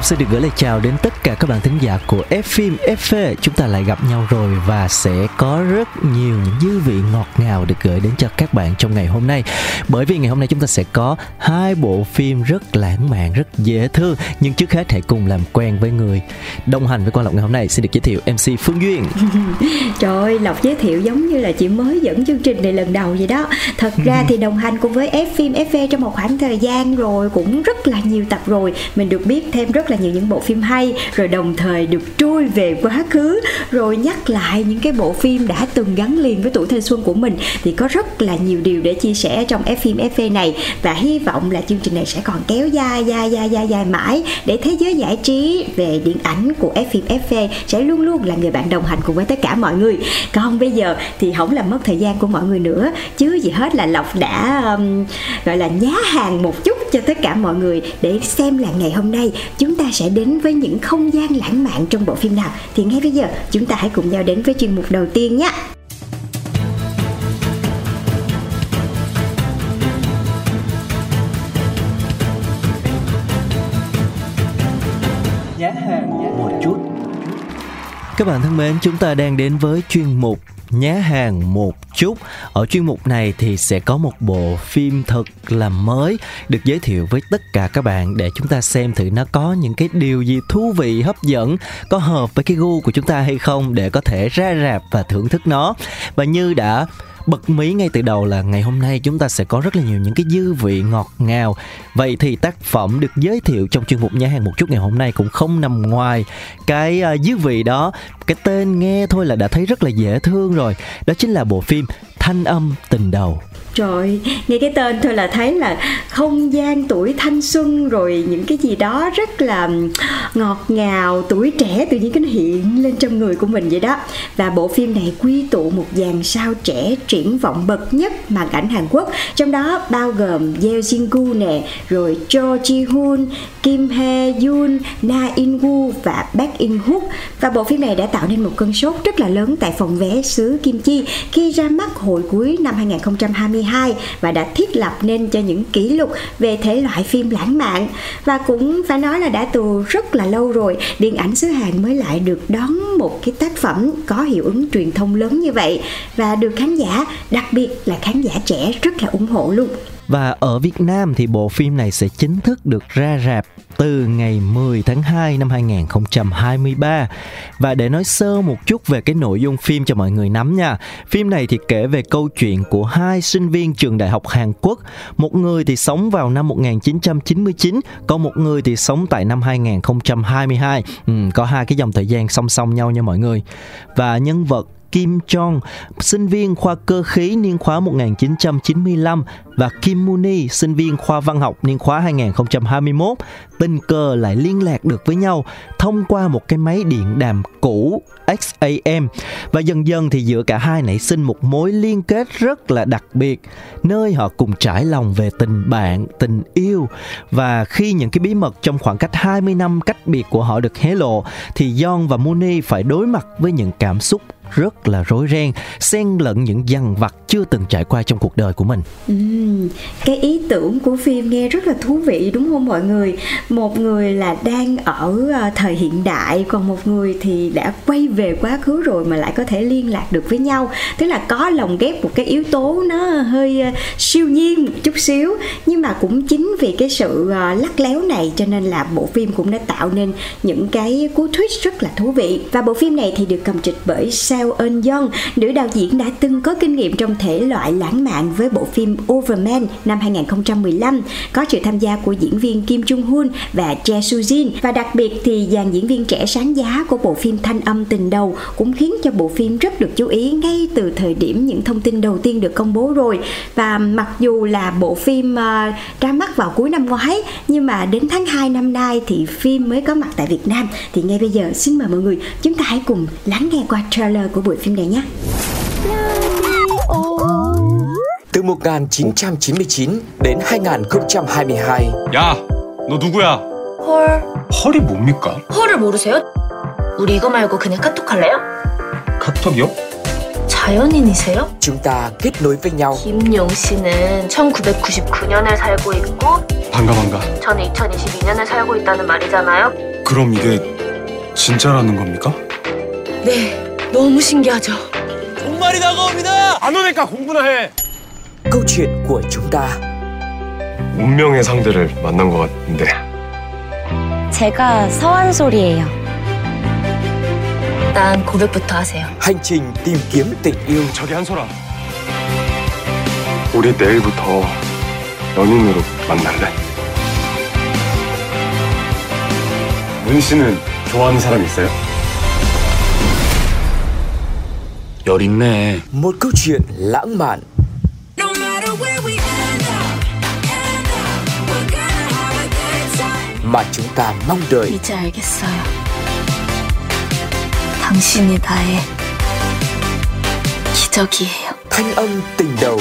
Lộc xin được gửi lời chào đến tất cả các bạn thính giả của F phim FV. Chúng ta lại gặp nhau rồi và sẽ có rất nhiều những dư vị ngọt ngào được gửi đến cho các bạn trong ngày hôm nay. Bởi vì ngày hôm nay chúng ta sẽ có hai bộ phim rất lãng mạn, rất dễ thương. Nhưng trước hết hãy cùng làm quen với người đồng hành với Quang Lộc ngày hôm nay. Xin được giới thiệu MC Phương Duyên. Trời ơi, Lộc giới thiệu giống như là chị mới dẫn chương trình này lần đầu vậy đó Thật ra thì đồng hành cùng với F phim FV trong một khoảng thời gian rồi Cũng rất là nhiều tập rồi Mình được biết thêm rất là nhiều những bộ phim hay Rồi đồng thời được tru trôi về quá khứ Rồi nhắc lại những cái bộ phim đã từng gắn liền với tuổi thanh xuân của mình. Thì có rất là nhiều điều để chia sẻ trong F phim FV này. Và hy vọng là chương trình này sẽ còn kéo dài dài dài dài dài mãi Để thế giới giải trí về điện ảnh của F phim FV sẽ luôn luôn là người bạn đồng hành cùng với tất cả mọi người. Còn bây giờ thì không làm mất thời gian của mọi người nữa. Chứ gì hết là lộc đã um, gọi là nhá hàng một chút cho tất cả mọi người để xem là ngày hôm nay. Chúng ta sẽ đến với những không gian lãng mạn trong bộ phim nào thì ngay bây giờ chúng ta hãy cùng nhau đến với chuyên mục đầu tiên nhé. Các bạn thân mến, chúng ta đang đến với chuyên mục nhá hàng một chút. Ở chuyên mục này thì sẽ có một bộ phim thật là mới được giới thiệu với tất cả các bạn để chúng ta xem thử nó có những cái điều gì thú vị hấp dẫn có hợp với cái gu của chúng ta hay không để có thể ra rạp và thưởng thức nó. Và như đã bật mí ngay từ đầu là ngày hôm nay chúng ta sẽ có rất là nhiều những cái dư vị ngọt ngào. Vậy thì tác phẩm được giới thiệu trong chuyên mục nhà hàng một chút ngày hôm nay cũng không nằm ngoài cái uh, dư vị đó. Cái tên nghe thôi là đã thấy rất là dễ thương rồi. Đó chính là bộ phim thanh âm tình đầu. Trời, nghe cái tên thôi là thấy là không gian tuổi thanh xuân rồi những cái gì đó rất là ngọt ngào, tuổi trẻ tự nhiên cái nó hiện lên trong người của mình vậy đó. Và bộ phim này quy tụ một dàn sao trẻ triển vọng bậc nhất màn ảnh Hàn Quốc, trong đó bao gồm Yeo Jin Gu nè, rồi Cho Ji Hoon, Kim Hae Yoon, Na In Woo và Park In Hook. Và bộ phim này đã tạo nên một cơn sốt rất là lớn tại phòng vé xứ Kim Chi khi ra mắt hồi cuối năm 2020 2022 và đã thiết lập nên cho những kỷ lục về thể loại phim lãng mạn. Và cũng phải nói là đã từ rất là lâu rồi, điện ảnh xứ Hàn mới lại được đón một cái tác phẩm có hiệu ứng truyền thông lớn như vậy. Và được khán giả, đặc biệt là khán giả trẻ, rất là ủng hộ luôn và ở Việt Nam thì bộ phim này sẽ chính thức được ra rạp từ ngày 10 tháng 2 năm 2023. Và để nói sơ một chút về cái nội dung phim cho mọi người nắm nha. Phim này thì kể về câu chuyện của hai sinh viên trường đại học Hàn Quốc. Một người thì sống vào năm 1999, còn một người thì sống tại năm 2022. Ừ, có hai cái dòng thời gian song song nhau nha mọi người. Và nhân vật Kim Jong, sinh viên khoa cơ khí niên khóa 1995 và Kim Muni, sinh viên khoa văn học niên khóa 2021, tình cờ lại liên lạc được với nhau thông qua một cái máy điện đàm cũ XAM và dần dần thì giữa cả hai nảy sinh một mối liên kết rất là đặc biệt nơi họ cùng trải lòng về tình bạn, tình yêu. Và khi những cái bí mật trong khoảng cách 20 năm cách biệt của họ được hé lộ thì Yeon và Muni phải đối mặt với những cảm xúc rất là rối ren xen lẫn những dằn vặt chưa từng trải qua trong cuộc đời của mình. Ừ, cái ý tưởng của phim nghe rất là thú vị đúng không mọi người? Một người là đang ở ờ, thời hiện đại còn một người thì đã quay về quá khứ rồi mà lại có thể liên lạc được với nhau. Tức là có lồng ghép một cái yếu tố nó hơi ờ, siêu nhiên một chút xíu nhưng mà cũng chính vì cái sự ờ, lắc léo này cho nên là bộ phim cũng đã tạo nên những cái cú twist rất là thú vị. Và bộ phim này thì được cầm trịch bởi Sam Seo Eun Young, nữ đạo diễn đã từng có kinh nghiệm trong thể loại lãng mạn với bộ phim Overman năm 2015, có sự tham gia của diễn viên Kim Jung Hoon và Jae Soo Jin và đặc biệt thì dàn diễn viên trẻ sáng giá của bộ phim Thanh âm tình đầu cũng khiến cho bộ phim rất được chú ý ngay từ thời điểm những thông tin đầu tiên được công bố rồi. Và mặc dù là bộ phim uh, ra mắt vào cuối năm ngoái nhưng mà đến tháng 2 năm nay thì phim mới có mặt tại Việt Nam. Thì ngay bây giờ xin mời mọi người chúng ta hãy cùng lắng nghe qua trailer của buổi phim này nhé. Từ 1999 đến 2022 야, 너 누구야? 헐, 펄이 뭡니까? 헐을 모르세요? 우리 이거 말고 그냥 카톡 할래요? 카톡이요? 자연인이세요? chúng ta kết nối với nhau 김용 씨는 1999년을 살고 있고 반가 반가. 저는 2022년을 살고 있다는 말이잖아요. 그럼 이게 진짜라는 겁니까? 네, 너무 신기하죠. 안 오니까 공부나 해. câu chuyện của chúng ta 운명의 상대를 만난 것 같은데. 제가 서한솔이에요. 일단 고백부터 하세요. hành trình tìm kiếm tình yêu 저기 한솔아. 우리 내일부터 연인으로 만날래? 문 씨는 좋아하는 사람 있어요? 열 있네. một câu chuyện lãng mạn mà chúng ta mong đợi 이제 알겠어요. 당신이 나의 기적이에요. thanh âm tình đầu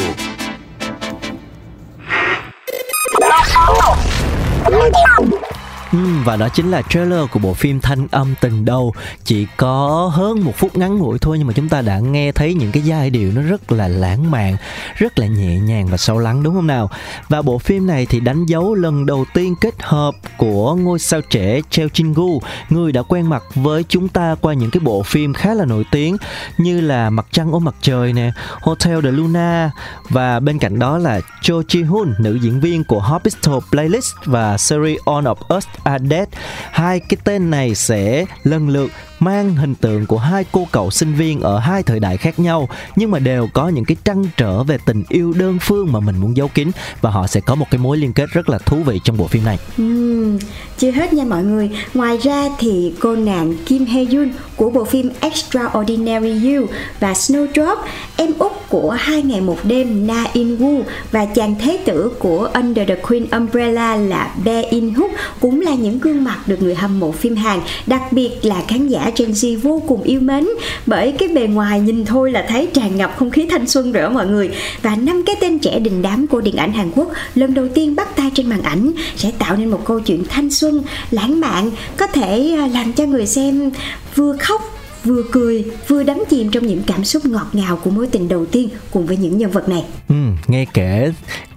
Ừm, và đó chính là trailer của bộ phim Thanh âm tình đầu. Chỉ có hơn một phút ngắn ngủi thôi Nhưng mà chúng ta đã nghe thấy những cái giai điệu nó rất là lãng mạn Rất là nhẹ nhàng và sâu lắng đúng không nào? Và bộ phim này thì đánh dấu lần đầu tiên kết hợp của ngôi sao trẻ Cheo Jin Gu Người đã quen mặt với chúng ta qua những cái bộ phim khá là nổi tiếng Như là Mặt trăng ôm mặt trời nè Hotel de Luna Và bên cạnh đó là Cho Ji Hoon, nữ diễn viên của Hospital Playlist và series On of Us Are Dead. Hai cái tên này sẽ lần lượt mang hình tượng của hai cô cậu sinh viên ở hai thời đại khác nhau nhưng mà đều có những cái trăn trở về tình yêu đơn phương mà mình muốn giấu kín và họ sẽ có một cái mối liên kết rất là thú vị trong bộ phim này. Uhm, chưa hết nha mọi người Ngoài ra thì cô nàng Kim Hye Yoon của bộ phim Extraordinary You và Snowdrop Em út của Hai ngày một đêm Na In Woo và chàng thế tử của Under the Queen Umbrella là Bae In Hook cũng là những gương mặt được người hâm mộ phim Hàn đặc biệt là khán giả Gen Z vô cùng yêu mến. Bởi cái bề ngoài nhìn thôi là thấy tràn ngập không khí thanh xuân rồi đó mọi người. Và năm cái tên trẻ đình đám của điện ảnh Hàn Quốc lần đầu tiên bắt tay trên màn ảnh sẽ tạo nên một câu chuyện thanh xuân lãng mạn có thể à, làm cho người xem vừa khóc vừa cười vừa đắm chìm trong những cảm xúc ngọt ngào của mối tình đầu tiên cùng với những nhân vật này. Ừ, nghe kể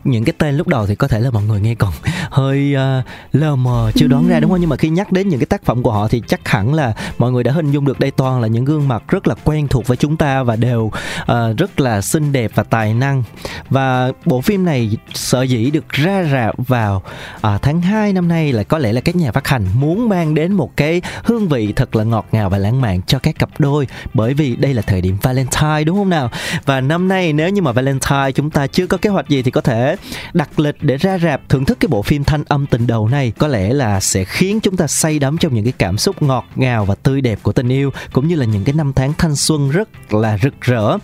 những cái tên lúc đầu thì có thể là mọi người nghe còn hơi ờ, uh, lờ mờ chưa đoán ra đúng không? Nhưng mà khi nhắc đến những cái tác phẩm của họ thì chắc hẳn là mọi người đã hình dung được đây toàn là những gương mặt rất là quen thuộc với chúng ta và đều uh, rất là xinh đẹp và tài năng. Và bộ phim này sở dĩ được ra rạp vào uh, tháng 2 năm nay là có lẽ là các nhà phát hành muốn mang đến một cái hương vị thật là ngọt ngào và lãng mạn cho các cặp đôi bởi vì đây là thời điểm Valentine đúng không nào? Và năm nay nếu như mà Valentine chúng ta chưa có kế hoạch gì thì có thể đặt lịch để ra rạp, thưởng thức cái bộ phim thanh âm tình đầu này, có lẽ là sẽ khiến chúng ta say đắm trong những cái cảm xúc ngọt ngào và tươi đẹp của tình yêu, cũng như là những cái năm tháng thanh xuân rất là rực rỡ.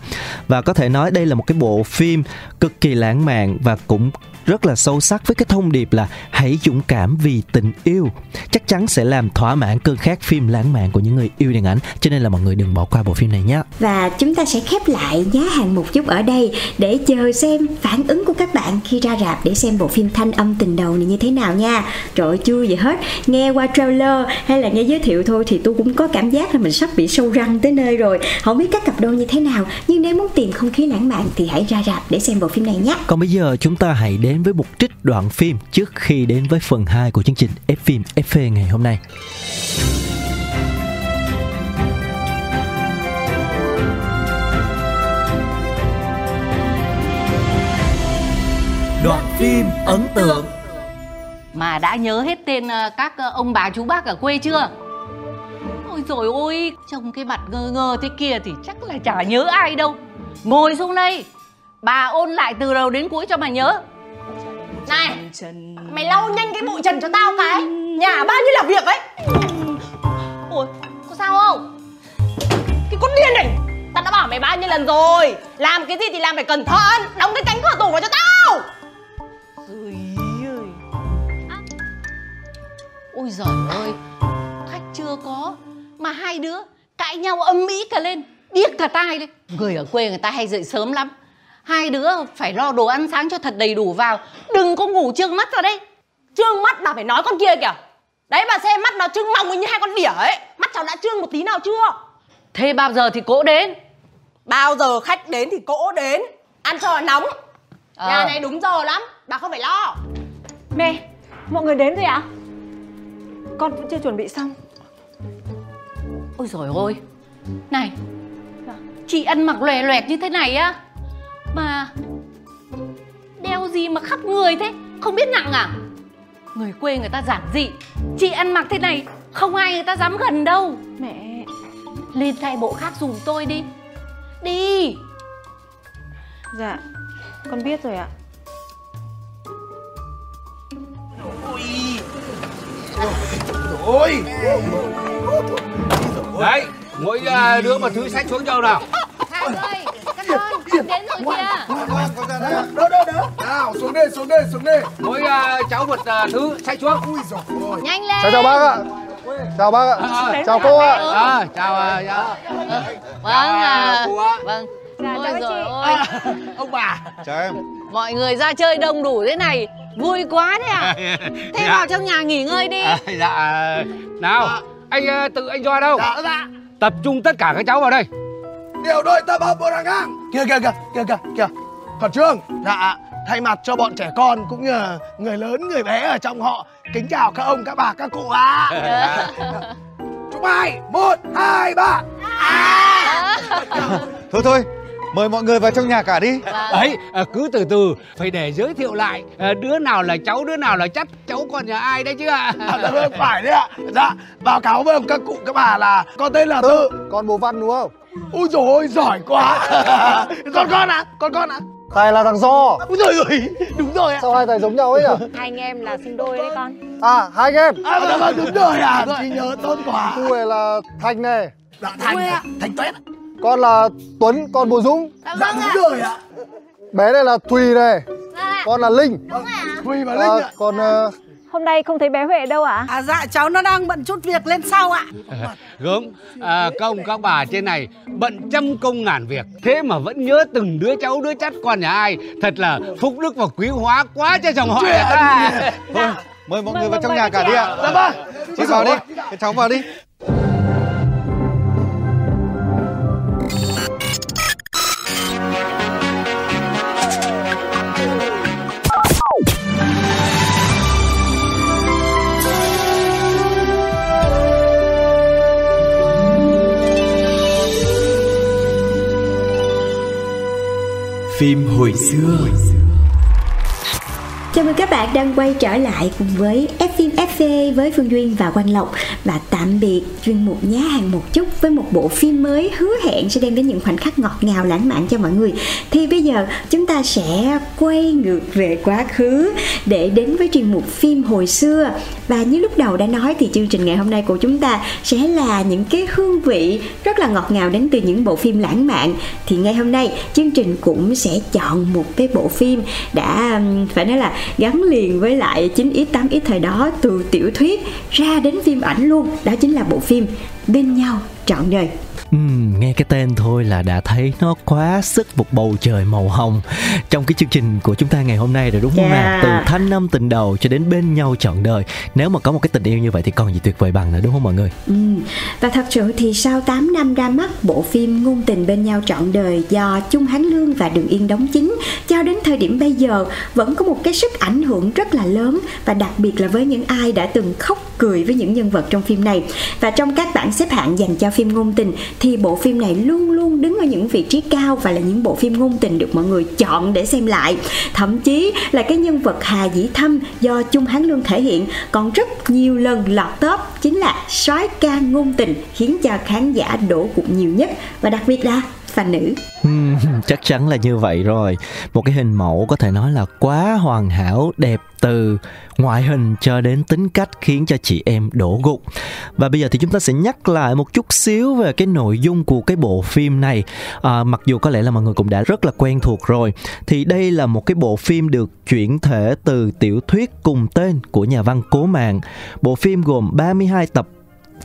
Và có thể nói đây là một cái bộ phim cực kỳ lãng mạn và cũng rất là sâu sắc với cái thông điệp là hãy dũng cảm vì tình yêu. Chắc chắn sẽ làm thỏa mãn cơn khát phim lãng mạn của những người yêu điện ảnh. Cho nên là mọi người đừng bỏ qua bộ phim này nhé. Và chúng ta sẽ khép lại giá hàng một chút ở đây để chờ xem phản ứng của các bạn khi ra rạp để xem bộ phim thanh âm tình đầu này như thế nào nha. Trời chưa gì hết. Nghe qua trailer hay là nghe giới thiệu thôi thì tôi cũng có cảm giác là mình sắp bị sâu răng tới nơi rồi. Không biết các cặp đôi như thế nào nhưng nếu muốn tìm không khí lãng mạn thì hãy ra rạp để xem bộ phim này nhé Còn bây giờ chúng ta hãy đến với một trích đoạn phim trước khi đến với phần 2 của chương trình F phim FV ngày hôm nay. đoạn phim ấn tượng Mà đã nhớ hết tên ờ, các ờ, ông bà chú bác ở quê chưa? Ôi Ôi rồi ôi, trông cái mặt ngơ ngơ thế kia thì chắc là chả nhớ ai đâu. Ngồi xuống đây, bà ôn lại từ đầu đến cuối cho mà nhớ. Này, mày lau nhanh cái bụi trần cho tao cái Nhà bao nhiêu là việc ấy Ôi, có sao không? Cái con điên này Tao đã bảo mày bao nhiêu lần rồi Làm cái gì thì làm phải cẩn thận Đóng cái cánh cửa tủ vào cho tao Ôi ơi. À. Ôi giời ơi, khách chưa có mà hai đứa cãi nhau âm mỹ cả lên, điếc cả tai lên. Người ở quê người ta hay dậy sớm lắm. Hai đứa phải lo đồ ăn sáng cho thật đầy đủ vào, đừng có ngủ trương mắt vào đây. Trương mắt bà phải nói con kia kìa. Đấy bà xem mắt nó trương mong như hai con đỉa ấy. Mắt cháu đã trương một tí nào chưa? Thế bao giờ thì cỗ đến? Bao giờ khách đến thì cỗ đến. Ăn cho nóng. Ờ. Nhà này đúng giờ lắm. Bà không phải lo. Mẹ, mọi người đến rồi ạ? Con vẫn chưa chuẩn bị xong. Ôi giời ơi, này, chị ăn mặc lòe loẹt như thế này á, mà đeo gì mà khắp người thế, không biết nặng à? Người quê người ta giản dị, chị ăn mặc thế này, không ai người ta dám gần đâu. Mẹ Lên thay bộ khác dùm tôi đi. Đi. Dạ, con biết rồi ạ. Ôi. Đấy Mỗi à, đứa một thứ sách xuống cho nào. Hai ơi, đến rồi kìa. Đỡ đỡ đỡ Nào xuống đây xuống đây xuống đây Mỗi à, cháu một à, thứ sách xuống Ui dồi ôi Nhanh lên. Chào chào bác ạ. Chào bác ạ. Chào cô ạ. à, Chào à, chào Vâng à, cô ạ. vâng. Dạ, Ôi chào chị. ơi, Ông bà Chào em. mọi người ra chơi đông đủ thế này, vui quá đấy à? Thế vào trong nhà nghỉ ngơi đi. à, Dạ Nào Anh à, tự anh Doa đâu Dạ dạ Tập trung tất cả các cháu vào đây Điều đội tập hợp bộ đằng ngang Kìa kìa kìa kìa kìa kìa. Còn Trương Dạ Thay mặt cho bọn trẻ con cũng như là người lớn người bé ở trong họ Kính chào các ông các bà các cụ ạ. Chúc ai? Một hai ba. Thôi thôi, mời mọi người vào trong nhà cả đi. Đấy à, cứ từ từ Phải để giới thiệu lại à, Đứa nào là cháu đứa nào là chắc Cháu còn nhà ai đấy chứ ạ? À, Dạ vâng phải đấy ạ. Dạ báo cáo với ông các cụ các bà là Con tên là Tự Con bố Văn đúng không? Ui dồi ôi giỏi quá. Con con à Con con à Thầy là thằng Do. Ui dồi ôi Đúng rồi ạ. Sao hai thầy giống nhau ấy nhỉ? Hai anh em là sinh đôi đấy con. À, hai anh em. À dạ vâng đúng rồi à Chị nhớ tốt quá. Này là Thành này. Dạ Thành. Thành Tuét Con là Tuấn, con bố Dũng. Dạ đúng rồi ạ. Bé này là Thùy này. Con là Linh. Thùy và À, Linh ạ còn ờ, Hôm nay không thấy bé Huệ đâu ạ? À dạ cháu nó đang bận chút việc lên sau ạ. Gớm. À, Các ông các bà trên này Bận trăm công ngàn việc. Thế mà vẫn nhớ từng đứa cháu đứa chắt con nhà ai. Thật là phúc đức và quý hóa quá cho chồng họ nhà ta. Thôi, mời mọi người vào trong mời nhà cả đi ạ. ạ. Dạ vâng. Chị vào đi, cháu vào đi. Phim hồi xưa. Chào mừng các bạn đang quay trở lại cùng với F phim FV với Phương Duyên và Quang Lộc. Và tạm biệt chuyên mục nhá hàng một chút với một bộ phim mới hứa hẹn sẽ đem đến những khoảnh khắc ngọt ngào, lãng mạn cho mọi người. Thì bây giờ chúng ta sẽ quay ngược về quá khứ để đến với chuyên mục phim hồi xưa. Và như lúc đầu đã nói thì chương trình ngày hôm nay của chúng ta sẽ là những cái hương vị rất là ngọt ngào đến từ những bộ phim lãng mạn. Thì ngày hôm nay chương trình cũng sẽ chọn một cái bộ phim đã phải nói là gắn liền với lại 9x 8x thời đó từ tiểu thuyết ra đến phim ảnh luôn đó chính là bộ phim bên nhau trọn đời. Ừm, nghe cái tên thôi là đã thấy nó quá sức một bầu trời màu hồng trong cái chương trình của chúng ta ngày hôm nay rồi đúng không Dạ. nào? Từ thanh năm tình đầu cho đến bên nhau trọn đời. Nếu mà có một cái tình yêu như vậy thì còn gì tuyệt vời bằng nữa đúng không mọi người? Ừ. Và thật sự thì sau 8 năm ra mắt bộ phim Ngôn tình bên nhau trọn đời do Chung Hán Lương và Đường Yên đóng chính cho đến thời điểm bây giờ vẫn có một cái sức ảnh hưởng rất là lớn và đặc biệt là với những ai đã từng khóc cười với những nhân vật trong phim này. Và trong các bảng xếp hạng dành cho phim ngôn tình thì bộ phim này luôn luôn đứng ở những vị trí cao và là những bộ phim ngôn tình được mọi người chọn để xem lại. Thậm chí là cái nhân vật Hà Dĩ Thâm do Trung Hán Lương thể hiện còn rất nhiều lần lọt top, chính là soái ca ngôn tình khiến cho khán giả đổ cục nhiều nhất. Và đặc biệt là fan nữ. Chắc chắn là như vậy rồi. Một cái hình mẫu có thể nói là quá hoàn hảo đẹp từ ngoại hình cho đến tính cách khiến cho chị em đổ gục. Và bây giờ thì chúng ta sẽ nhắc lại một chút xíu về cái nội dung của cái bộ phim này. À, mặc dù có lẽ là mọi người cũng đã rất là quen thuộc rồi thì đây là một cái bộ phim được chuyển thể từ tiểu thuyết cùng tên của nhà văn cố mạng bộ phim gồm 32 tập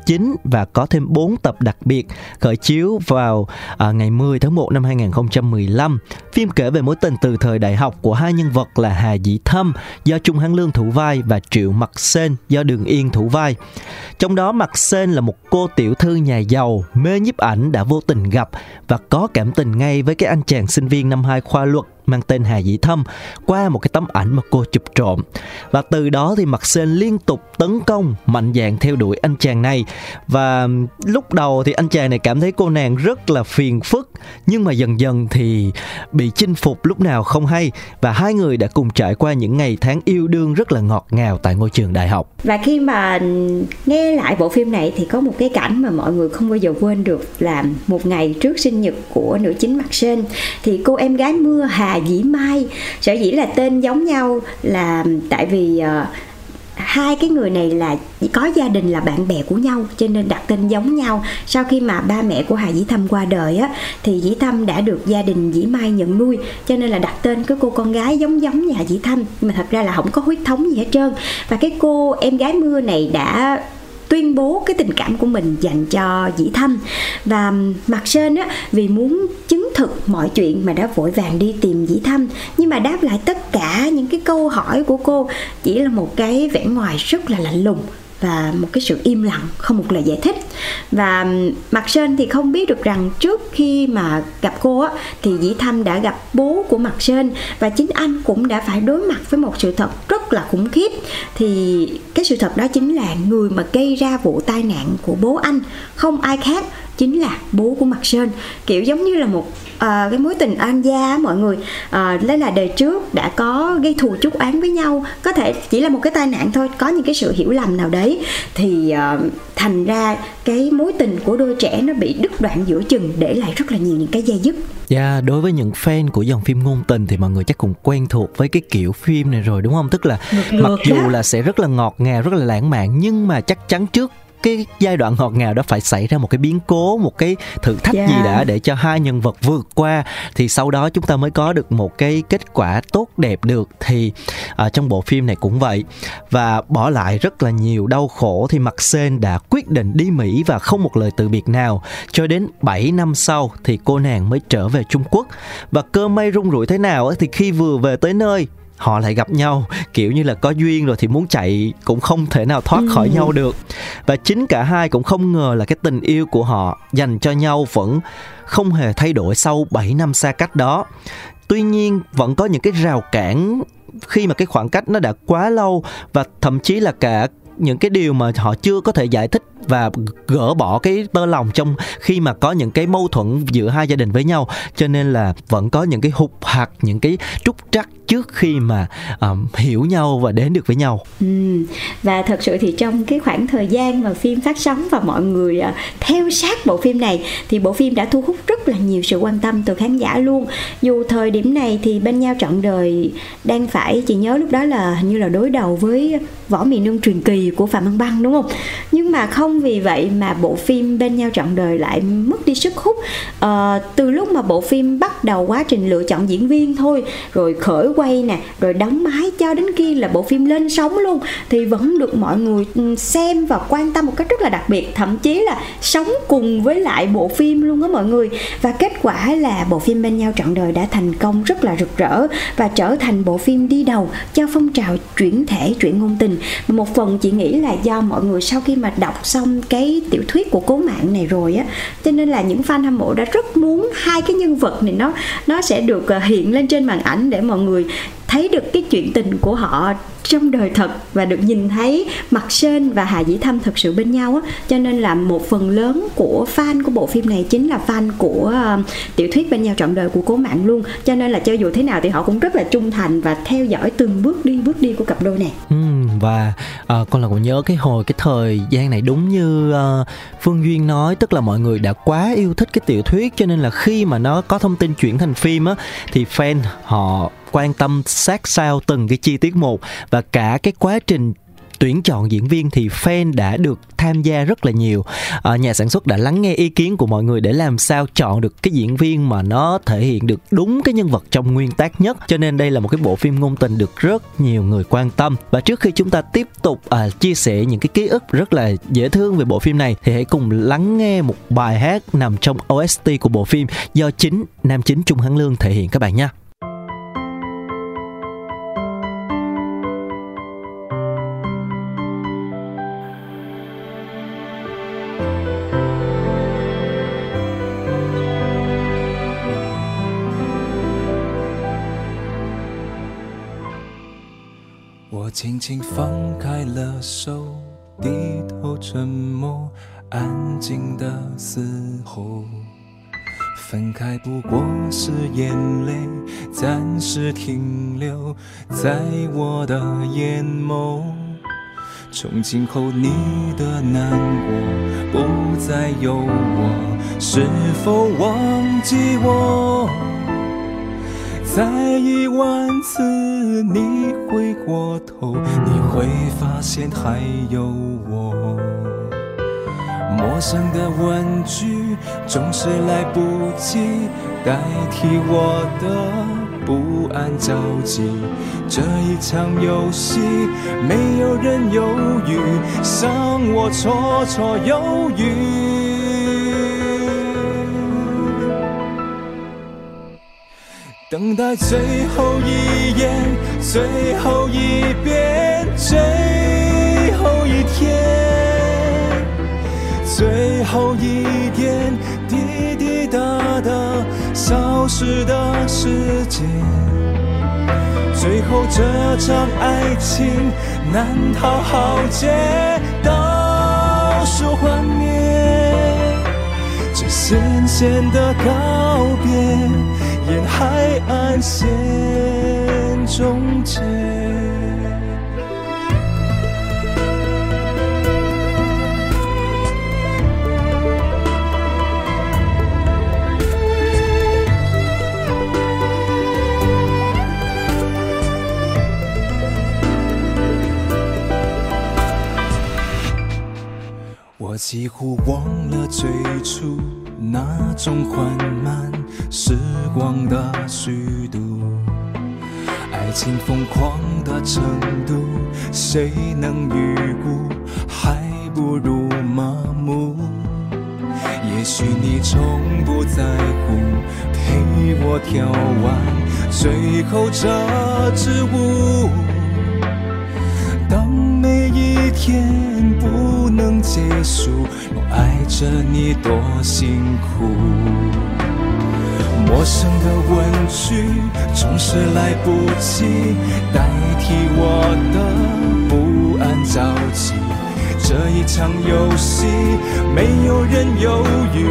chính và có thêm 4 tập đặc biệt khởi chiếu vào à, ngày 10 tháng 1 năm 2015. Phim kể về mối tình từ thời đại học của hai nhân vật là Hà Dĩ Thâm do Trung Hán Lương thủ vai và Triệu Mặc Sên do Đường Yên thủ vai. Trong đó Mặc Sên là một cô tiểu thư nhà giàu, mê nhiếp ảnh đã vô tình gặp và có cảm tình ngay với cái anh chàng sinh viên năm hai khoa luật mang tên Hà Dĩ Thâm qua một cái tấm ảnh mà cô chụp trộm. Và từ đó thì Mặt Sên liên tục tấn công, mạnh dạn theo đuổi anh chàng này. Và lúc đầu thì anh chàng này cảm thấy cô nàng rất là phiền phức, nhưng mà dần dần thì bị chinh phục lúc nào không hay và hai người đã cùng trải qua những ngày tháng yêu đương rất là ngọt ngào tại ngôi trường đại học. Và khi mà nghe lại bộ phim này thì có một cái cảnh mà mọi người không bao giờ quên được là một ngày trước sinh nhật của nữ chính Mặt Sên thì cô em gái Mưa Hà Dĩ Mai. Sở dĩ là tên giống nhau là tại vì uh, hai cái người này là có gia đình là bạn bè của nhau cho nên đặt tên giống nhau. Sau khi mà ba mẹ của hà dĩ thâm qua đời á thì dĩ thâm đã được gia đình dĩ mai nhận nuôi cho nên là đặt tên cái cô con gái giống giống nhà dĩ thâm. Mà thật ra là không có huyết thống gì hết trơn. Và cái cô em gái mưa này đã tuyên bố cái tình cảm của mình dành cho dĩ thâm và mặt sơn á, vì muốn chứng thực mọi chuyện mà đã vội vàng đi tìm dĩ thâm nhưng mà đáp lại tất cả những cái câu hỏi của cô chỉ là một cái vẻ ngoài rất là lạnh lùng và một cái sự im lặng, không một lời giải thích. Và mặt sơn thì không biết được rằng trước khi mà gặp cô á, thì dĩ thâm đã gặp bố của mặt sơn và chính anh cũng đã phải đối mặt với một sự thật rất là khủng khiếp. Thì cái sự thật đó chính là người mà gây ra vụ tai nạn của bố anh, không ai khác chính là bố của mặt sơn. Kiểu giống như là một à, cái mối tình an gia mọi người. À, đấy là đời trước đã có gây thù chuốc án với nhau. Có thể chỉ là một cái tai nạn thôi có những cái sự hiểu lầm nào đấy. Thì à, thành ra cái mối tình của đôi trẻ nó bị đứt đoạn giữa chừng để lại rất là nhiều những cái dây dứt. Dạ, yeah, đối với những fan của dòng phim ngôn tình thì mọi người chắc cũng quen thuộc với cái kiểu phim này rồi đúng không? Tức là ngược mặc dù đó. là sẽ rất là ngọt ngào, rất là lãng mạn nhưng mà chắc chắn trước cái giai đoạn ngọt ngào đó phải xảy ra một cái biến cố một cái thử thách yeah. gì đã để cho hai nhân vật vượt qua. Thì sau đó chúng ta mới có được một cái kết quả tốt đẹp được. Thì ở trong bộ phim này cũng vậy. Và bỏ lại rất là nhiều đau khổ thì mặt sen đã quyết định đi mỹ và không một lời từ biệt nào. Cho đến 7 năm sau thì cô nàng mới trở về trung quốc. Và cơ may rung rủi thế nào thì khi vừa về tới nơi họ lại gặp nhau kiểu như là có duyên rồi thì muốn chạy cũng không thể nào thoát ừ. khỏi nhau được và chính cả hai cũng không ngờ là cái tình yêu của họ dành cho nhau vẫn không hề thay đổi sau 7 năm xa cách đó tuy nhiên vẫn có những cái rào cản khi mà cái khoảng cách nó đã quá lâu và thậm chí là cả những cái điều mà họ chưa có thể giải thích và gỡ bỏ cái tơ lòng trong khi mà có những cái mâu thuẫn giữa hai gia đình với nhau. Cho nên là vẫn có những cái hụt hạt những cái trúc trắc trước khi mà um, hiểu nhau và đến được với nhau. Ừ. và thật sự thì trong cái khoảng thời gian mà phim phát sóng và mọi người uh, theo sát bộ phim này thì bộ phim đã thu hút rất là nhiều sự quan tâm từ khán giả luôn. Dù thời điểm này thì bên nhau trọn đời đang phải chị nhớ lúc đó là như là đối đầu với võ mì nương truyền kỳ của phạm văn băng đúng không? Nhưng mà không vì vậy mà bộ phim bên nhau trọn đời lại mất đi sức hút. À, từ lúc mà bộ phim bắt đầu quá trình lựa chọn diễn viên thôi rồi khởi quay nè rồi đóng máy cho đến khi là bộ phim lên sóng luôn thì vẫn được mọi người ừ, xem và quan tâm một cách rất là đặc biệt. Thậm chí là sống cùng với lại bộ phim luôn á mọi người. Và kết quả là bộ phim bên nhau trọn đời đã thành công rất là rực rỡ và trở thành bộ phim đi đầu cho phong trào chuyển thể chuyển ngôn tình. Một phần chỉ nghĩ là do mọi người sau khi mà đọc xong cái tiểu thuyết của cố mạng này rồi á cho nên là những fan hâm mộ đã rất muốn hai cái nhân vật này nó nó sẽ được ờ, hiện lên trên màn ảnh để mọi người thấy được cái chuyện tình của họ trong đời thật và được nhìn thấy mặt Sơn và Hà Dĩ Thâm thật sự bên nhau á. Cho nên là một phần lớn của fan của bộ phim này chính là fan của uh, tiểu thuyết bên nhau trọn đời của cố mạng luôn. Cho nên là cho dù thế nào thì họ cũng rất là trung thành và theo dõi từng bước đi bước đi của cặp đôi này. Ừ, và uh, con là còn nhớ cái hồi cái thời gian này đúng như uh, Phương Duyên nói tức là mọi người đã quá yêu thích cái tiểu thuyết cho nên là khi mà nó có thông tin chuyển thành phim á thì fan họ quan tâm sát sao từng cái chi tiết một và cả cái quá trình tuyển chọn diễn viên thì fan đã được tham gia rất là nhiều. À, nhà sản xuất đã lắng nghe ý kiến của mọi người để làm sao chọn được cái diễn viên mà nó thể hiện được đúng cái nhân vật trong nguyên tác nhất. Cho nên đây là một cái bộ phim ngôn tình được rất nhiều người quan tâm. Và trước khi chúng ta tiếp tục à, chia sẻ những cái ký ức rất là dễ thương về bộ phim này thì hãy cùng lắng nghe một bài hát nằm trong OST của bộ phim do chính nam chính Trung Hán Lương thể hiện các bạn nhé. 轻轻放开了手，低头沉默，安静的嘶吼。分开不过是眼泪暂时停留在我的眼眸。从今后你的难过不再有我，是否忘记我？再一万次你回过头，你会发现还有我。陌生的问句总是来不及代替我的不安着急。这一场游戏，没有人犹豫，伤我绰绰有余。等待最后一眼，最后一遍，最后一天，最后一点滴滴答答消失的时间。最后这场爱情难逃浩劫，倒数幻灭，这咸咸的告别。海岸线终结。我几乎忘了最初那种缓慢。时光的虚度，爱情疯狂的程度，谁能预估？还不如麻木。也许你从不在乎，陪我跳完最后这支舞。当每一天不能结束，我爱着你多辛苦。陌生的问句总是来不及代替我的不安着急。这一场游戏，没有人犹豫，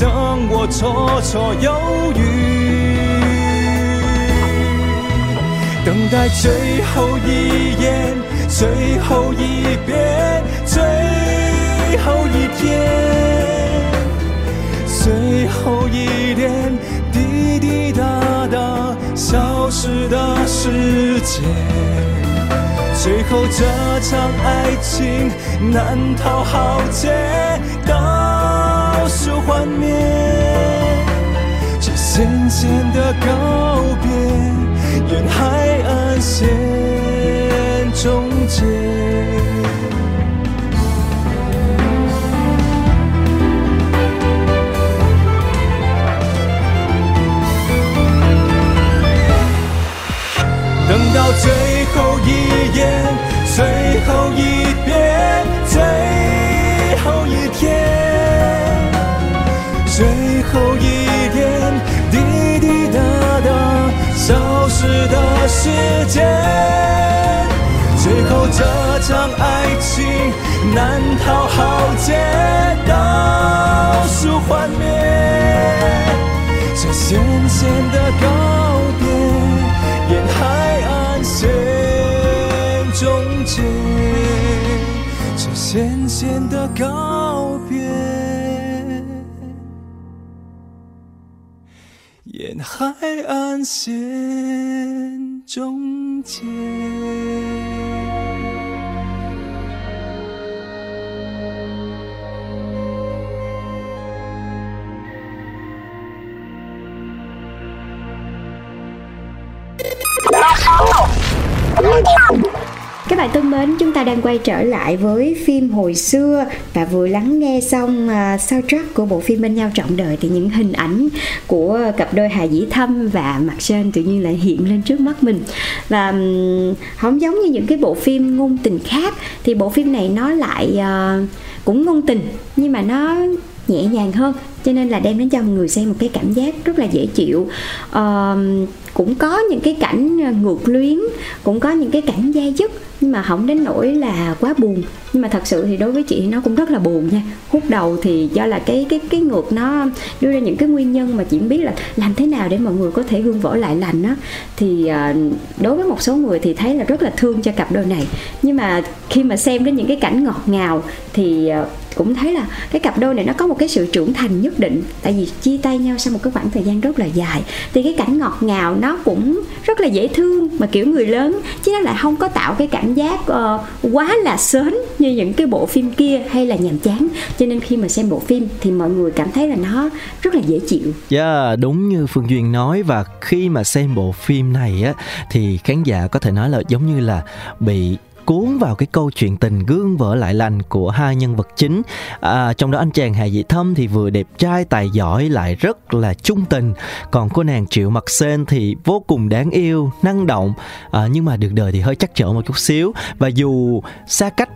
让我绰绰有余。等待最后一眼，最后一遍，最后一天，最后一点。失的世界，最后这场爱情难逃浩劫，倒数幻灭，这渐渐的告别，沿海岸线终结。到最后一眼，最后一遍，最后一天，最后一点滴滴答答消失的时间，最后这场爱情难逃浩劫，倒数幻灭，这咸咸的告终结，这咸咸的告别，沿海岸线终结。Các bạn thân mến, chúng ta đang quay trở lại với phim hồi xưa và vừa lắng nghe xong uh, soundtrack của bộ phim Bên nhau trọn đời thì những hình ảnh của cặp đôi Hà Dĩ Thâm và Mạc Sơn tự nhiên lại hiện lên trước mắt mình. Và um, không giống như những cái bộ phim ngôn tình khác thì bộ phim này nó lại uh, cũng ngôn tình nhưng mà nó nhẹ nhàng hơn cho nên là đem đến cho mọi người xem một cái cảm giác rất là dễ chịu. Uh, cũng có những cái cảnh à, ngược luyến cũng có những cái cảnh dai dứt nhưng mà không đến nỗi là quá buồn. Nhưng mà thật sự thì đối với chị nó cũng rất là buồn nha. Hút đầu thì do là cái cái cái ngược nó đưa ra những cái nguyên nhân mà chị biết là làm thế nào để mọi người có thể gương vỡ lại lành á. Thì à, đối với một số người thì thấy là rất là thương cho cặp đôi này. Nhưng mà khi mà xem đến những cái cảnh ngọt ngào thì à, cũng thấy là cái cặp đôi này nó có một cái sự trưởng thành nhất định. Tại vì chia tay nhau sau một cái khoảng thời gian rất là dài. Thì cái cảnh ngọt ngào nó cũng rất là dễ thương mà kiểu người lớn, chứ nó lại không có tạo cái cảnh cảm giác uh, quá là sến như những cái bộ phim kia hay là nhàm chán cho nên khi mà xem bộ phim thì mọi người cảm thấy là nó rất là dễ chịu. Dạ yeah, đúng như Phương Duyên nói và khi mà xem bộ phim này á thì khán giả có thể nói là giống như là bị cuốn vào cái câu chuyện tình gương vỡ lại lành của hai nhân vật chính. À, trong đó anh chàng Hà Dị Thâm thì vừa đẹp trai tài giỏi lại rất là trung tình. Còn cô nàng Triệu Mặc Sên thì vô cùng đáng yêu năng động. À, nhưng mà được đời thì hơi chắc trở một chút xíu. Và dù xa cách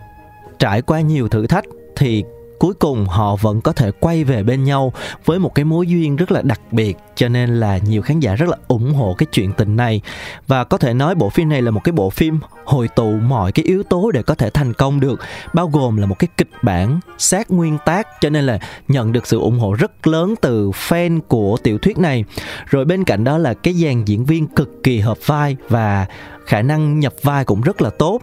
trải qua nhiều thử thách thì cuối cùng họ vẫn có thể quay về bên nhau với một cái mối duyên rất là đặc biệt, cho nên là nhiều khán giả rất là ủng hộ cái chuyện tình này. Và có thể nói bộ phim này là một cái bộ phim hồi tụ mọi cái yếu tố để có thể thành công được, bao gồm là một cái kịch bản sát nguyên tác, cho nên là nhận được sự ủng hộ rất lớn từ fan của tiểu thuyết này. Rồi bên cạnh đó là cái dàn diễn viên cực kỳ hợp vai và khả năng nhập vai cũng rất là tốt.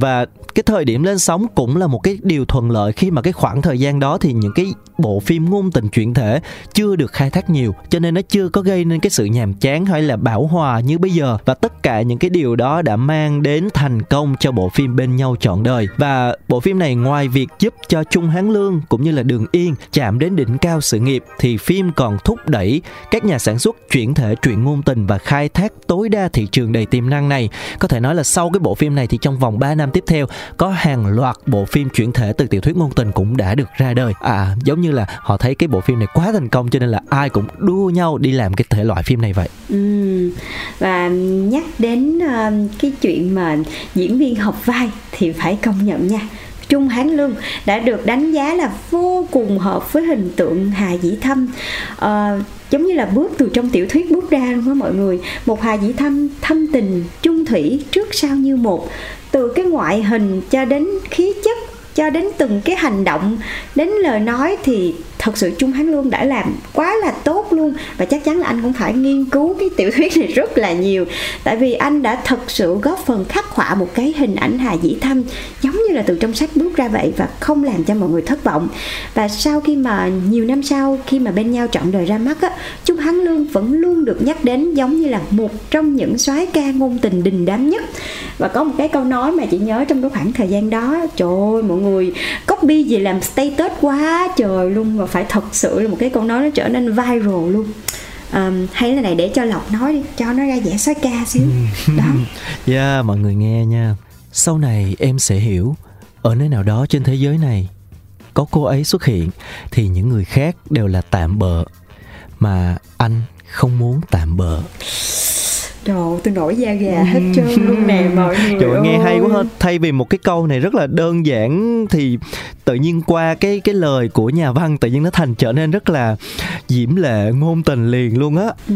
Và cái thời điểm lên sóng cũng là một cái điều thuận lợi khi mà cái khoảng thời gian đó thì những cái bộ phim ngôn tình chuyển thể chưa được khai thác nhiều, cho nên nó chưa có gây nên cái sự nhàm chán hay là bảo hòa như bây giờ. Và tất cả những cái điều đó đã mang đến thành công cho bộ phim bên nhau trọn đời. Và bộ phim này ngoài việc giúp cho Trung Hán Lương cũng như là Đường Yên chạm đến đỉnh cao sự nghiệp, thì phim còn thúc đẩy các nhà sản xuất chuyển thể, truyện ngôn tình và khai thác tối đa thị trường đầy tiềm năng này. Có thể nói là sau cái bộ phim này thì trong vòng 3 năm tiếp theo, có hàng loạt bộ phim chuyển thể từ tiểu thuyết ngôn tình cũng đã được ra đời. À giống như như là họ thấy cái bộ phim này quá thành công cho nên là ai cũng đua nhau đi làm cái thể loại phim này vậy. Ừ. và nhắc đến uh, cái chuyện mà diễn viên học vai thì phải công nhận nha Trung Hán Lương đã được đánh giá là vô cùng hợp với hình tượng Hà Dĩ Thâm. À, giống như là bước từ trong tiểu thuyết bước ra luôn á mọi người. Một Hà Dĩ Thâm thâm tình trung thủy trước sau như một. Từ cái ngoại hình cho đến khí chất cho đến từng cái hành động đến lời nói thì thật sự Trung Hán Lương đã làm quá là tốt luôn. Và chắc chắn là anh cũng phải nghiên cứu cái tiểu thuyết này rất là nhiều. Tại vì anh đã thật sự góp phần khắc họa một cái hình ảnh Hà Dĩ Thâm giống như là từ trong sách bước ra vậy và không làm cho mọi người thất vọng. Và sau khi mà, nhiều năm sau, khi mà bên nhau trọn đời ra mắt á, Trung Hán Lương vẫn luôn được nhắc đến giống như là một trong những soái ca ngôn tình đình đám nhất. Và có một cái câu nói mà chị nhớ trong cái khoảng thời gian đó, trời ơi, mọi người, copy gì làm status quá trời luôn và phải thật sự là một cái câu nói nó trở nên viral luôn. Um, hay là này để cho lộc nói đi cho nó ra vẻ soái ca xíu. Đó. Yeah mọi người nghe nha. Sau này em sẽ hiểu ở nơi nào đó trên thế giới này có cô ấy xuất hiện thì những người khác đều là tạm bợ mà anh không muốn tạm bợ Trời tôi nổi da gà hết trơn luôn nè mọi người Trời ơi, nghe hay quá hết thay vì một cái câu này rất là đơn giản thì tự nhiên qua cái cái lời của nhà văn tự nhiên nó thành trở nên rất là diễm lệ ngôn tình liền luôn á. Ừ,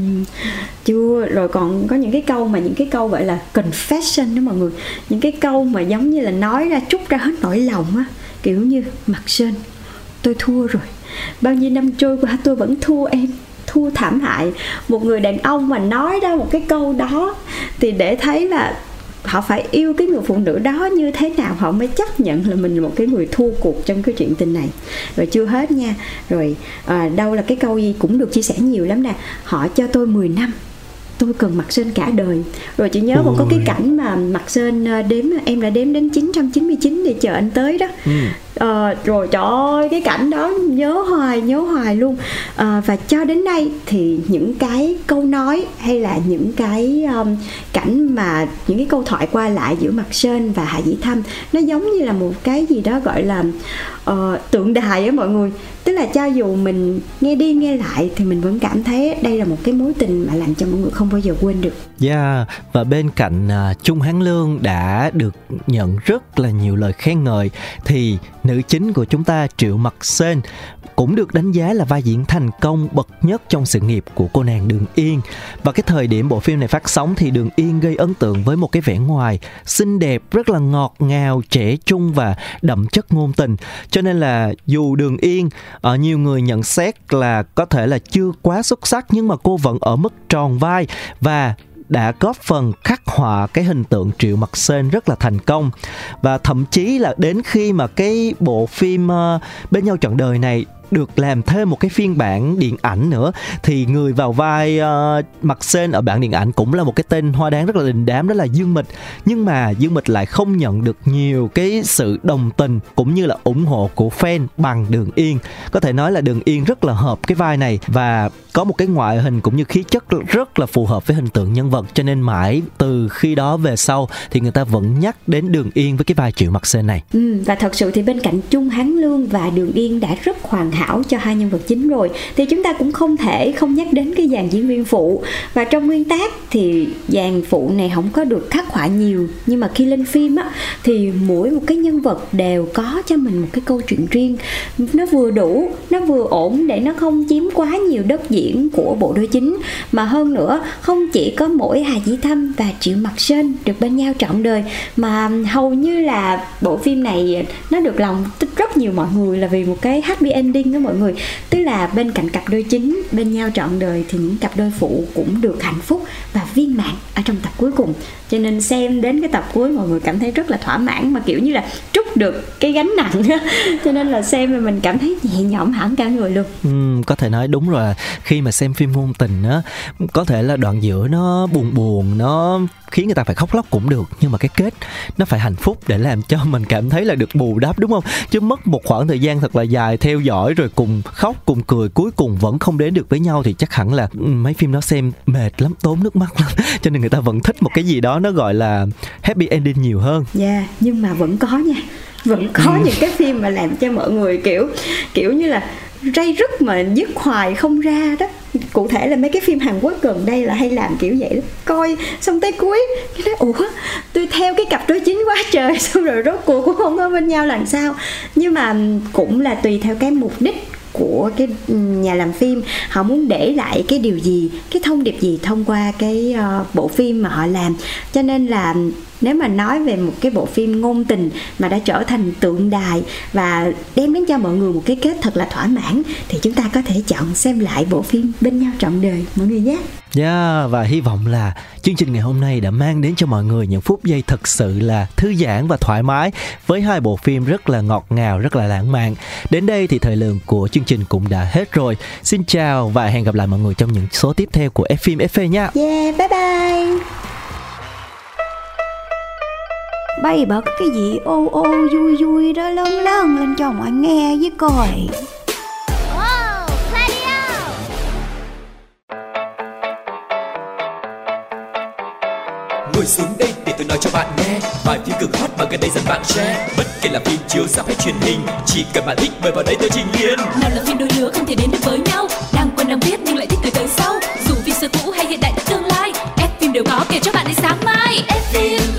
chưa rồi còn có những cái câu mà những cái câu gọi là confession đó mọi người. Những cái câu mà giống như là nói ra trút ra hết nỗi lòng á. Kiểu như mặt sơn tôi thua rồi. Bao nhiêu năm trôi qua tôi vẫn thua em thua thảm hại. Một người đàn ông mà nói ra một cái câu đó thì để thấy là họ phải yêu cái người phụ nữ đó như thế nào họ mới chấp nhận là mình là một cái người thua cuộc trong cái chuyện tình này. Rồi chưa hết nha. Rồi à, đâu là cái câu gì cũng được chia sẻ nhiều lắm nè. Họ cho tôi 10 năm tôi cần mặt sơn cả đời. Rồi chị nhớ còn có cái cảnh mà mặt sơn à, đếm em đã đếm đến 999 để chờ anh tới đó Ờ, rồi trời ơi cái cảnh đó nhớ hoài nhớ hoài luôn. À, và cho đến nay thì những cái câu nói hay là những cái um, cảnh mà những cái câu thoại qua lại giữa mặt sơn và hạ dĩ thâm nó giống như là một cái gì đó gọi là uh, tượng đài á mọi người. Tức là cho dù mình nghe đi nghe lại thì mình vẫn cảm thấy đây là một cái mối tình mà làm cho mọi người không bao giờ quên được. Yeah, và bên cạnh uh, Trung Hán Lương đã được nhận rất là nhiều lời khen ngợi thì nữ chính của chúng ta Triệu Mặc Sên cũng được đánh giá là vai diễn thành công bậc nhất trong sự nghiệp của cô nàng Đường Yên. Và cái thời điểm bộ phim này phát sóng thì Đường Yên gây ấn tượng với một cái vẻ ngoài xinh đẹp, rất là ngọt ngào, trẻ trung và đậm chất ngôn tình. Cho nên là dù Đường Yên ở nhiều người nhận xét là có thể là chưa quá xuất sắc nhưng mà cô vẫn ở mức tròn vai và đã góp phần khắc họa cái hình tượng Triệu Mặc Sên rất là thành công. Và thậm chí là đến khi mà cái bộ phim uh, bên nhau trọn đời này được làm thêm một cái phiên bản điện ảnh nữa thì người vào vai ờ, uh, mặt sen ở bản điện ảnh cũng là một cái tên hoa đáng rất là đình đám đó là Dương Mịch. Nhưng mà Dương Mịch lại không nhận được nhiều cái sự đồng tình cũng như là ủng hộ của fan bằng Đường Yên. Có thể nói là Đường Yên rất là hợp cái vai này và có một cái ngoại hình cũng như khí chất rất là phù hợp với hình tượng nhân vật. Cho nên mãi từ khi đó về sau thì người ta vẫn nhắc đến Đường Yên với cái vai Triệu Mặc Sên này. Ừ, và thật sự thì bên cạnh Trung Hán Lương và Đường Yên đã rất hoàn hảo cho hai nhân vật chính rồi thì chúng ta cũng không thể không nhắc đến cái dàn diễn viên phụ. Và trong nguyên tác thì dàn phụ này không có được khắc họa nhiều nhưng mà khi lên phim á thì mỗi một cái nhân vật đều có cho mình một cái câu chuyện riêng. Nó vừa đủ nó vừa ổn để nó không chiếm quá nhiều đất diễn của bộ đôi chính. Mà hơn nữa không chỉ có mỗi Hà Dĩ Thâm và Triệu Mặc Sơn được bên nhau trọn đời mà hầu như là bộ phim này nó được lòng tích rất nhiều mọi người là vì một cái happy ending đó mọi người. Tức là bên cạnh cặp đôi chính bên nhau trọn đời thì những cặp đôi phụ cũng được hạnh phúc và viên mãn ở trong tập cuối cùng. Cho nên xem đến cái tập cuối mọi người cảm thấy rất là thỏa mãn mà kiểu như là trút được cái gánh nặng cho nên là xem mà mình cảm thấy nhẹ nhõm hẳn cả người luôn. Ừ, có thể nói đúng rồi khi mà xem phim ngôn tình á có thể là đoạn giữa nó buồn buồn nó khiến người ta phải khóc lóc cũng được nhưng mà cái kết nó phải hạnh phúc để làm cho mình cảm thấy là được bù đắp đúng không? Chứ mất một khoảng thời gian thật là dài theo dõi rồi cùng khóc cùng cười cuối cùng vẫn không đến được với nhau thì chắc hẳn là ừ, mấy phim đó xem mệt lắm tốn nước mắt lắm. Cho nên người ta vẫn thích một cái gì đó nó gọi là happy ending nhiều hơn. Dạ, nhưng mà vẫn có nha. Vẫn có những cái phim mà làm cho mọi người kiểu Kiểu như là ray rứt mà dứt hoài không ra đó. Cụ thể là mấy cái phim Hàn Quốc gần đây là hay làm kiểu vậy đó. Coi xong tới cuối cái nói ủa tôi theo cái cặp đôi chính quá trời. Xong rồi rốt cuộc cũng không có bên nhau làm sao. Nhưng mà cũng là tùy theo cái mục đích của cái nhà làm phim. Họ muốn để lại cái điều gì cái thông điệp gì thông qua cái uh, bộ phim mà họ làm. Cho nên là nếu mà nói về một cái bộ phim ngôn tình mà đã trở thành tượng đài và đem đến cho mọi người một cái kết thật là thỏa mãn thì chúng ta có thể chọn xem lại bộ phim bên nhau trọn đời mọi người nhé Yeah, và hy vọng là chương trình ngày hôm nay đã mang đến cho mọi người những phút giây thật sự là thư giãn và thoải mái với hai bộ phim rất là ngọt ngào, rất là lãng mạn. Đến đây thì thời lượng của chương trình cũng đã hết rồi. Xin chào và hẹn gặp lại mọi người trong những số tiếp theo của F phim FV nha. Yeah, bye bye. bay bật cái gì? Ô ô vui vui đó lớn lớn lên cho mọi nghe với coi. Ngồi xuống đây để tôi nói cho bạn nghe. Bài phim cực hot mà gần đây dần bạn share. Bất kể là phim chiếu sắp hay truyền hình chỉ cần bạn thích mời vào đây tôi trình liền nào là phim đôi lứa không thể đến được với nhau. Đang quen đang biết nhưng lại thích từ đời sau. Dù phim xưa cũ hay hiện đại tương lai ép phim đều có kể cho bạn đến sáng mai. Ép phim.